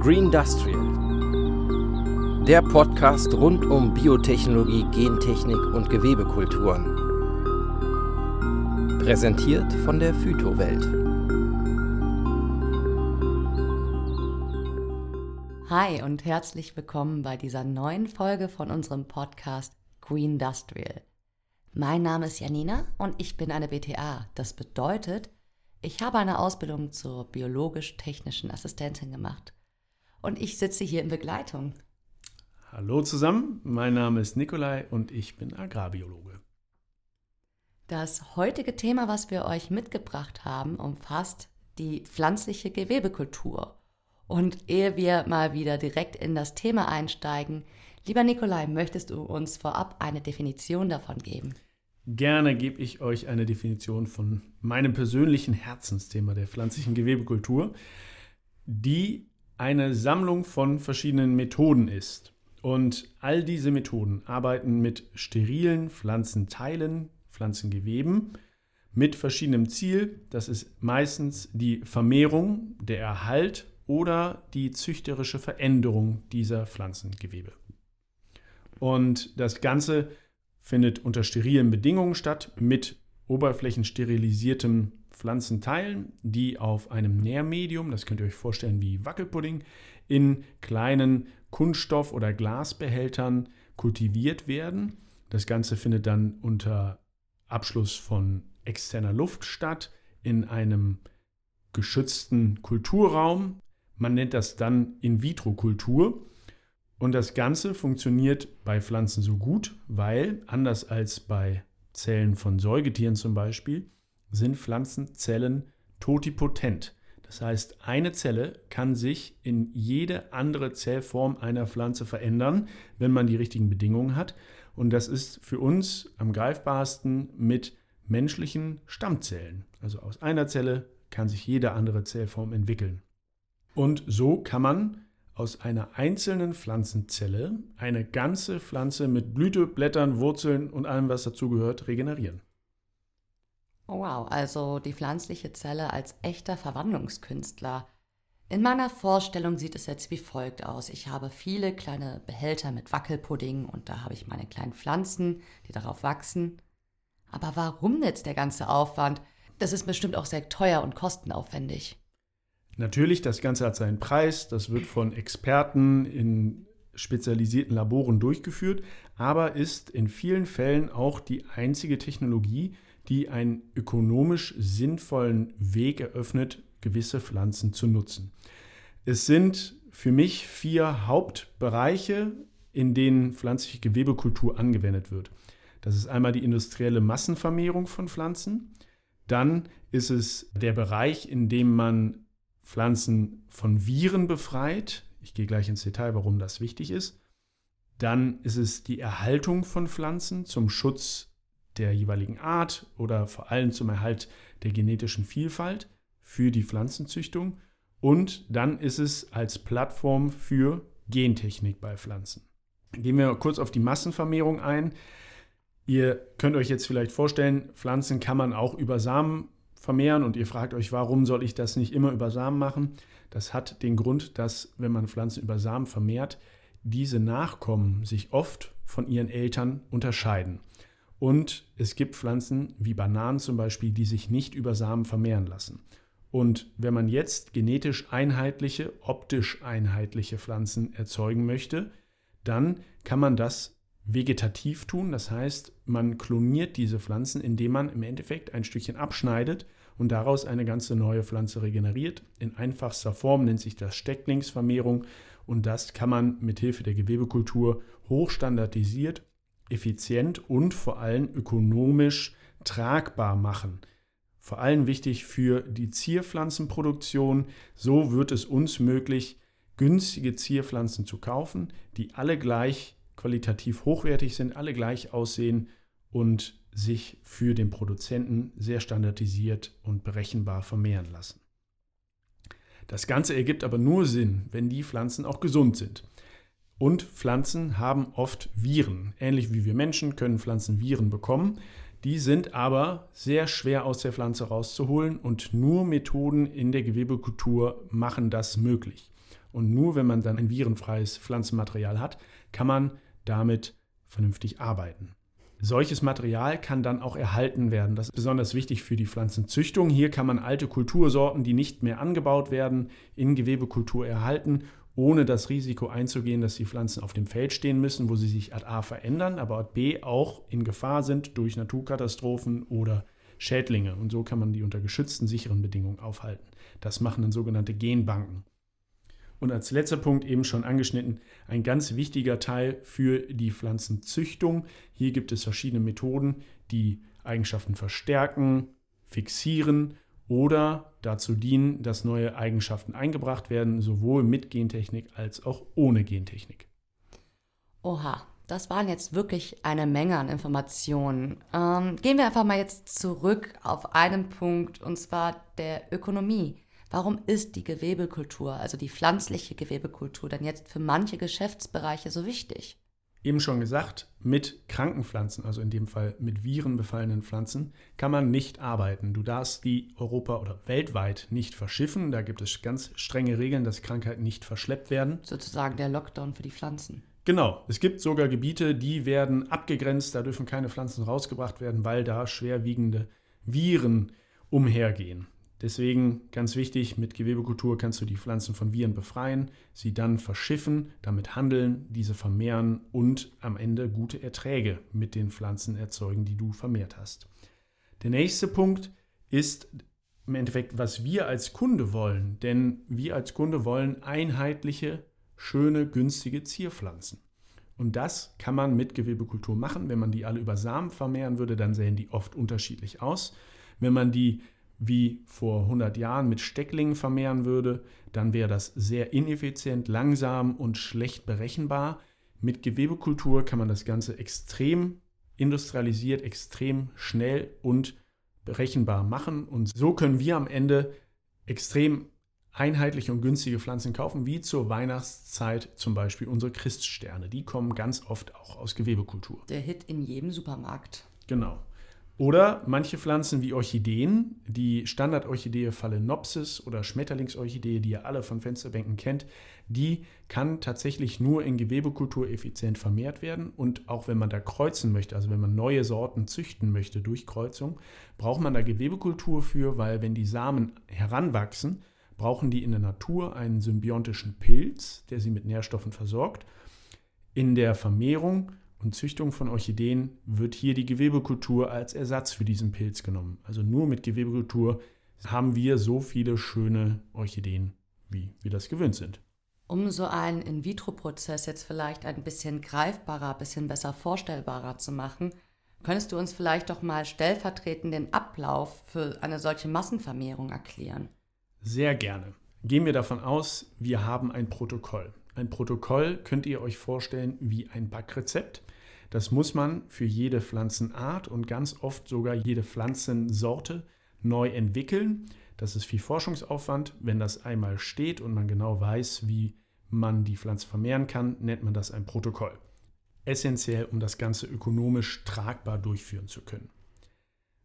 Green Industrial. Der Podcast rund um Biotechnologie, Gentechnik und Gewebekulturen. Präsentiert von der Phytowelt. Hi und herzlich willkommen bei dieser neuen Folge von unserem Podcast Green Industrial. Mein Name ist Janina und ich bin eine BTA. Das bedeutet, ich habe eine Ausbildung zur biologisch-technischen Assistentin gemacht und ich sitze hier in Begleitung. Hallo zusammen, mein Name ist Nikolai und ich bin Agrarbiologe. Das heutige Thema, was wir euch mitgebracht haben, umfasst die pflanzliche Gewebekultur. Und ehe wir mal wieder direkt in das Thema einsteigen, lieber Nikolai, möchtest du uns vorab eine Definition davon geben? Gerne gebe ich euch eine Definition von meinem persönlichen Herzensthema der pflanzlichen Gewebekultur, die eine Sammlung von verschiedenen Methoden ist. Und all diese Methoden arbeiten mit sterilen Pflanzenteilen, Pflanzengeweben, mit verschiedenem Ziel. Das ist meistens die Vermehrung, der Erhalt oder die züchterische Veränderung dieser Pflanzengewebe. Und das Ganze findet unter sterilen Bedingungen statt mit oberflächensterilisiertem Pflanzenteilen, die auf einem Nährmedium, das könnt ihr euch vorstellen wie Wackelpudding, in kleinen Kunststoff- oder Glasbehältern kultiviert werden. Das Ganze findet dann unter Abschluss von externer Luft statt in einem geschützten Kulturraum. Man nennt das dann In-vitro-Kultur. Und das Ganze funktioniert bei Pflanzen so gut, weil, anders als bei Zellen von Säugetieren zum Beispiel, sind Pflanzenzellen totipotent. Das heißt, eine Zelle kann sich in jede andere Zellform einer Pflanze verändern, wenn man die richtigen Bedingungen hat. Und das ist für uns am greifbarsten mit menschlichen Stammzellen. Also aus einer Zelle kann sich jede andere Zellform entwickeln. Und so kann man aus einer einzelnen Pflanzenzelle eine ganze Pflanze mit Blüte, Blättern, Wurzeln und allem, was dazugehört, regenerieren. Oh, wow, also die pflanzliche Zelle als echter Verwandlungskünstler. In meiner Vorstellung sieht es jetzt wie folgt aus. Ich habe viele kleine Behälter mit Wackelpudding und da habe ich meine kleinen Pflanzen, die darauf wachsen. Aber warum jetzt der ganze Aufwand? Das ist bestimmt auch sehr teuer und kostenaufwendig. Natürlich, das Ganze hat seinen Preis, das wird von Experten in spezialisierten Laboren durchgeführt, aber ist in vielen Fällen auch die einzige Technologie, die einen ökonomisch sinnvollen Weg eröffnet, gewisse Pflanzen zu nutzen. Es sind für mich vier Hauptbereiche, in denen pflanzliche Gewebekultur angewendet wird. Das ist einmal die industrielle Massenvermehrung von Pflanzen. Dann ist es der Bereich, in dem man Pflanzen von Viren befreit. Ich gehe gleich ins Detail, warum das wichtig ist. Dann ist es die Erhaltung von Pflanzen zum Schutz der jeweiligen Art oder vor allem zum Erhalt der genetischen Vielfalt für die Pflanzenzüchtung. Und dann ist es als Plattform für Gentechnik bei Pflanzen. Gehen wir kurz auf die Massenvermehrung ein. Ihr könnt euch jetzt vielleicht vorstellen, Pflanzen kann man auch über Samen vermehren und ihr fragt euch, warum soll ich das nicht immer über Samen machen? Das hat den Grund, dass wenn man Pflanzen über Samen vermehrt, diese Nachkommen sich oft von ihren Eltern unterscheiden. Und es gibt Pflanzen wie Bananen zum Beispiel, die sich nicht über Samen vermehren lassen. Und wenn man jetzt genetisch einheitliche, optisch einheitliche Pflanzen erzeugen möchte, dann kann man das vegetativ tun. Das heißt, man kloniert diese Pflanzen, indem man im Endeffekt ein Stückchen abschneidet und daraus eine ganze neue Pflanze regeneriert. In einfachster Form nennt sich das Stecklingsvermehrung und das kann man mit Hilfe der Gewebekultur hochstandardisiert, effizient und vor allem ökonomisch tragbar machen. Vor allem wichtig für die Zierpflanzenproduktion. So wird es uns möglich, günstige Zierpflanzen zu kaufen, die alle gleich qualitativ hochwertig sind, alle gleich aussehen und sich für den Produzenten sehr standardisiert und berechenbar vermehren lassen. Das Ganze ergibt aber nur Sinn, wenn die Pflanzen auch gesund sind. Und Pflanzen haben oft Viren. Ähnlich wie wir Menschen können Pflanzen Viren bekommen. Die sind aber sehr schwer aus der Pflanze rauszuholen und nur Methoden in der Gewebekultur machen das möglich. Und nur wenn man dann ein virenfreies Pflanzenmaterial hat, kann man damit vernünftig arbeiten. Solches Material kann dann auch erhalten werden. Das ist besonders wichtig für die Pflanzenzüchtung. Hier kann man alte Kultursorten, die nicht mehr angebaut werden, in Gewebekultur erhalten, ohne das Risiko einzugehen, dass die Pflanzen auf dem Feld stehen müssen, wo sie sich ad A verändern, aber ad B auch in Gefahr sind durch Naturkatastrophen oder Schädlinge. Und so kann man die unter geschützten, sicheren Bedingungen aufhalten. Das machen dann sogenannte Genbanken. Und als letzter Punkt eben schon angeschnitten, ein ganz wichtiger Teil für die Pflanzenzüchtung. Hier gibt es verschiedene Methoden, die Eigenschaften verstärken, fixieren oder dazu dienen, dass neue Eigenschaften eingebracht werden, sowohl mit Gentechnik als auch ohne Gentechnik. Oha, das waren jetzt wirklich eine Menge an Informationen. Ähm, gehen wir einfach mal jetzt zurück auf einen Punkt, und zwar der Ökonomie. Warum ist die Gewebekultur, also die pflanzliche Gewebekultur, denn jetzt für manche Geschäftsbereiche so wichtig? Eben schon gesagt, mit kranken Pflanzen, also in dem Fall mit Viren befallenen Pflanzen, kann man nicht arbeiten. Du darfst die Europa- oder weltweit nicht verschiffen. Da gibt es ganz strenge Regeln, dass Krankheiten nicht verschleppt werden. Sozusagen der Lockdown für die Pflanzen. Genau, es gibt sogar Gebiete, die werden abgegrenzt, da dürfen keine Pflanzen rausgebracht werden, weil da schwerwiegende Viren umhergehen. Deswegen ganz wichtig, mit Gewebekultur kannst du die Pflanzen von Viren befreien, sie dann verschiffen, damit handeln, diese vermehren und am Ende gute Erträge mit den Pflanzen erzeugen, die du vermehrt hast. Der nächste Punkt ist im Endeffekt, was wir als Kunde wollen. Denn wir als Kunde wollen einheitliche, schöne, günstige Zierpflanzen. Und das kann man mit Gewebekultur machen. Wenn man die alle über Samen vermehren würde, dann sehen die oft unterschiedlich aus. Wenn man die wie vor 100 Jahren mit Stecklingen vermehren würde, dann wäre das sehr ineffizient, langsam und schlecht berechenbar. Mit Gewebekultur kann man das Ganze extrem industrialisiert, extrem schnell und berechenbar machen. Und so können wir am Ende extrem einheitliche und günstige Pflanzen kaufen, wie zur Weihnachtszeit zum Beispiel unsere Christsterne. Die kommen ganz oft auch aus Gewebekultur. Der Hit in jedem Supermarkt. Genau. Oder manche Pflanzen wie Orchideen, die Standardorchidee Phalaenopsis oder Schmetterlingsorchidee, die ihr alle von Fensterbänken kennt, die kann tatsächlich nur in Gewebekultur effizient vermehrt werden. Und auch wenn man da kreuzen möchte, also wenn man neue Sorten züchten möchte durch Kreuzung, braucht man da Gewebekultur für, weil wenn die Samen heranwachsen, brauchen die in der Natur einen symbiontischen Pilz, der sie mit Nährstoffen versorgt. In der Vermehrung und Züchtung von Orchideen wird hier die Gewebekultur als Ersatz für diesen Pilz genommen. Also nur mit Gewebekultur haben wir so viele schöne Orchideen, wie wir das gewöhnt sind. Um so einen In-vitro-Prozess jetzt vielleicht ein bisschen greifbarer, ein bisschen besser vorstellbarer zu machen, könntest du uns vielleicht doch mal stellvertretend den Ablauf für eine solche Massenvermehrung erklären? Sehr gerne. Gehen wir davon aus, wir haben ein Protokoll. Ein Protokoll könnt ihr euch vorstellen wie ein Backrezept. Das muss man für jede Pflanzenart und ganz oft sogar jede Pflanzensorte neu entwickeln. Das ist viel Forschungsaufwand. Wenn das einmal steht und man genau weiß, wie man die Pflanze vermehren kann, nennt man das ein Protokoll. Essentiell, um das Ganze ökonomisch tragbar durchführen zu können.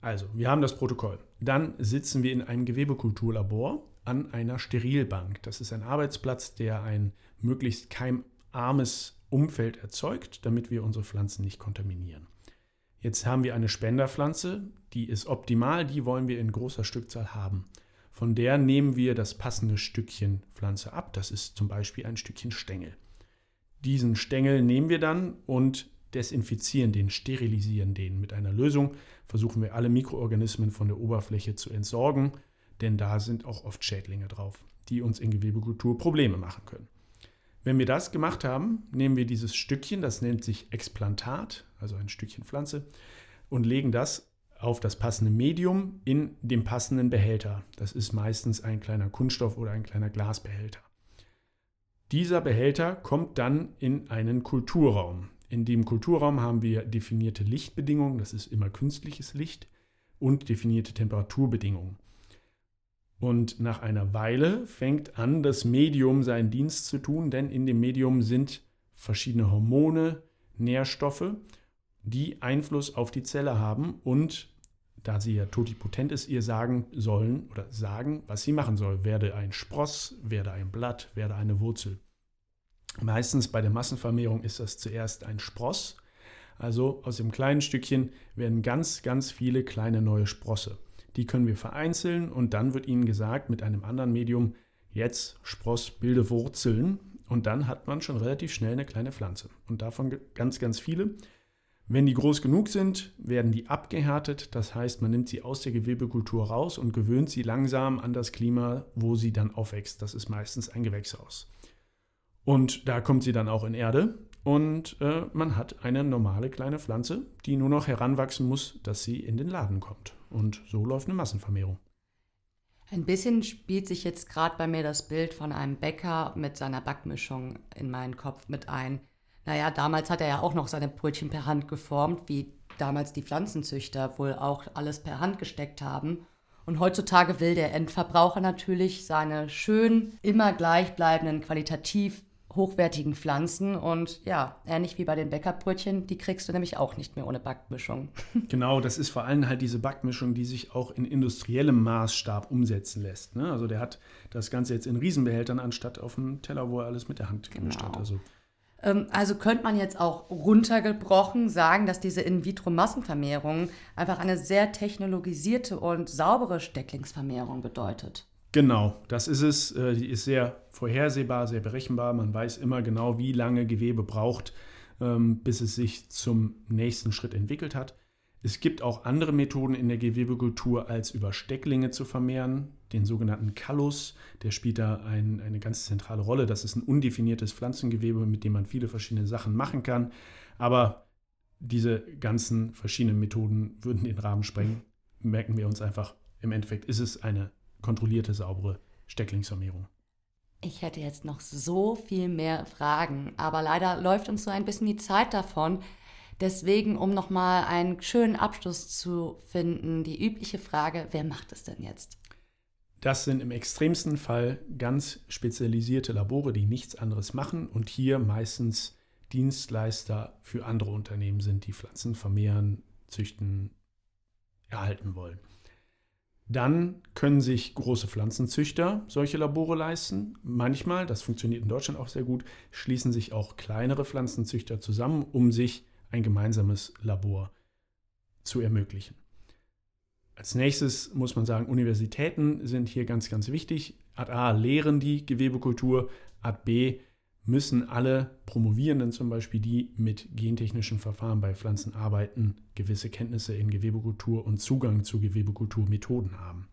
Also, wir haben das Protokoll. Dann sitzen wir in einem Gewebekulturlabor an einer Sterilbank. Das ist ein Arbeitsplatz, der ein möglichst keimarmes Umfeld erzeugt, damit wir unsere Pflanzen nicht kontaminieren. Jetzt haben wir eine Spenderpflanze, die ist optimal, die wollen wir in großer Stückzahl haben. Von der nehmen wir das passende Stückchen Pflanze ab, das ist zum Beispiel ein Stückchen Stängel. Diesen Stängel nehmen wir dann und desinfizieren den, sterilisieren den. Mit einer Lösung versuchen wir alle Mikroorganismen von der Oberfläche zu entsorgen, denn da sind auch oft Schädlinge drauf, die uns in Gewebekultur Probleme machen können. Wenn wir das gemacht haben, nehmen wir dieses Stückchen, das nennt sich Explantat, also ein Stückchen Pflanze, und legen das auf das passende Medium in dem passenden Behälter. Das ist meistens ein kleiner Kunststoff oder ein kleiner Glasbehälter. Dieser Behälter kommt dann in einen Kulturraum. In dem Kulturraum haben wir definierte Lichtbedingungen, das ist immer künstliches Licht, und definierte Temperaturbedingungen. Und nach einer Weile fängt an, das Medium seinen Dienst zu tun, denn in dem Medium sind verschiedene Hormone, Nährstoffe, die Einfluss auf die Zelle haben und da sie ja totipotent ist, ihr sagen sollen oder sagen, was sie machen soll. Werde ein Spross, werde ein Blatt, werde eine Wurzel. Meistens bei der Massenvermehrung ist das zuerst ein Spross. Also aus dem kleinen Stückchen werden ganz, ganz viele kleine neue Sprosse. Die können wir vereinzeln und dann wird ihnen gesagt mit einem anderen Medium, jetzt Spross, bilde Wurzeln und dann hat man schon relativ schnell eine kleine Pflanze. Und davon ganz, ganz viele. Wenn die groß genug sind, werden die abgehärtet. Das heißt, man nimmt sie aus der Gewebekultur raus und gewöhnt sie langsam an das Klima, wo sie dann aufwächst. Das ist meistens ein Gewächshaus. Und da kommt sie dann auch in Erde und äh, man hat eine normale kleine Pflanze, die nur noch heranwachsen muss, dass sie in den Laden kommt. Und so läuft eine Massenvermehrung. Ein bisschen spielt sich jetzt gerade bei mir das Bild von einem Bäcker mit seiner Backmischung in meinen Kopf mit ein. Naja, damals hat er ja auch noch seine Brötchen per Hand geformt, wie damals die Pflanzenzüchter wohl auch alles per Hand gesteckt haben. Und heutzutage will der Endverbraucher natürlich seine schön immer gleichbleibenden, qualitativ hochwertigen Pflanzen. Und ja, ähnlich wie bei den Bäckerbrötchen, die kriegst du nämlich auch nicht mehr ohne Backmischung. Genau, das ist vor allem halt diese Backmischung, die sich auch in industriellem Maßstab umsetzen lässt. Ne? Also der hat das Ganze jetzt in Riesenbehältern anstatt auf einem Teller, wo er alles mit der Hand gemischt Genau. hat. Also Ähm, Also könnte man jetzt auch runtergebrochen sagen, dass diese In-vitro-Massenvermehrung einfach eine sehr technologisierte und saubere Stecklingsvermehrung bedeutet. Genau, das ist es. Äh, Die ist sehr vorhersehbar, sehr berechenbar. Man weiß immer genau, wie lange Gewebe braucht, ähm, bis es sich zum nächsten Schritt entwickelt hat. Es gibt auch andere Methoden in der Gewebekultur, als über Stecklinge zu vermehren, den sogenannten Kallus. Der spielt da ein, eine ganz zentrale Rolle. Das ist ein undefiniertes Pflanzengewebe, mit dem man viele verschiedene Sachen machen kann. Aber diese ganzen verschiedenen Methoden würden den Rahmen sprengen. Merken wir uns einfach, im Endeffekt ist es eine kontrollierte, saubere Stecklingsvermehrung. Ich hätte jetzt noch so viel mehr Fragen, aber leider läuft uns so ein bisschen die Zeit davon. Deswegen, um nochmal einen schönen Abschluss zu finden, die übliche Frage, wer macht es denn jetzt? Das sind im extremsten Fall ganz spezialisierte Labore, die nichts anderes machen und hier meistens Dienstleister für andere Unternehmen sind, die Pflanzen vermehren, züchten, erhalten wollen. Dann können sich große Pflanzenzüchter solche Labore leisten. Manchmal, das funktioniert in Deutschland auch sehr gut, schließen sich auch kleinere Pflanzenzüchter zusammen, um sich ein gemeinsames Labor zu ermöglichen. Als nächstes muss man sagen, Universitäten sind hier ganz, ganz wichtig. Ad A lehren die Gewebekultur, Ad B müssen alle Promovierenden zum Beispiel, die mit gentechnischen Verfahren bei Pflanzen arbeiten, gewisse Kenntnisse in Gewebekultur und Zugang zu Gewebekulturmethoden haben.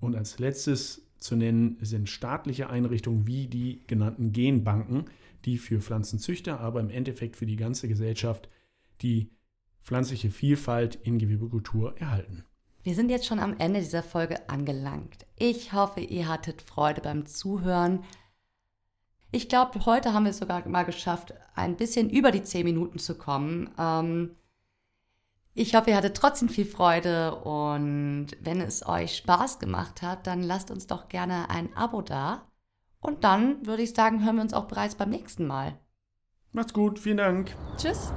Und als letztes zu nennen sind staatliche Einrichtungen wie die genannten Genbanken, die für Pflanzenzüchter, aber im Endeffekt für die ganze Gesellschaft die pflanzliche Vielfalt in Gewebekultur erhalten. Wir sind jetzt schon am Ende dieser Folge angelangt. Ich hoffe, ihr hattet Freude beim Zuhören. Ich glaube, heute haben wir es sogar mal geschafft, ein bisschen über die 10 Minuten zu kommen. Ähm, ich hoffe, ihr hattet trotzdem viel Freude und wenn es euch Spaß gemacht hat, dann lasst uns doch gerne ein Abo da. Und dann würde ich sagen, hören wir uns auch bereits beim nächsten Mal. Macht's gut, vielen Dank. Tschüss!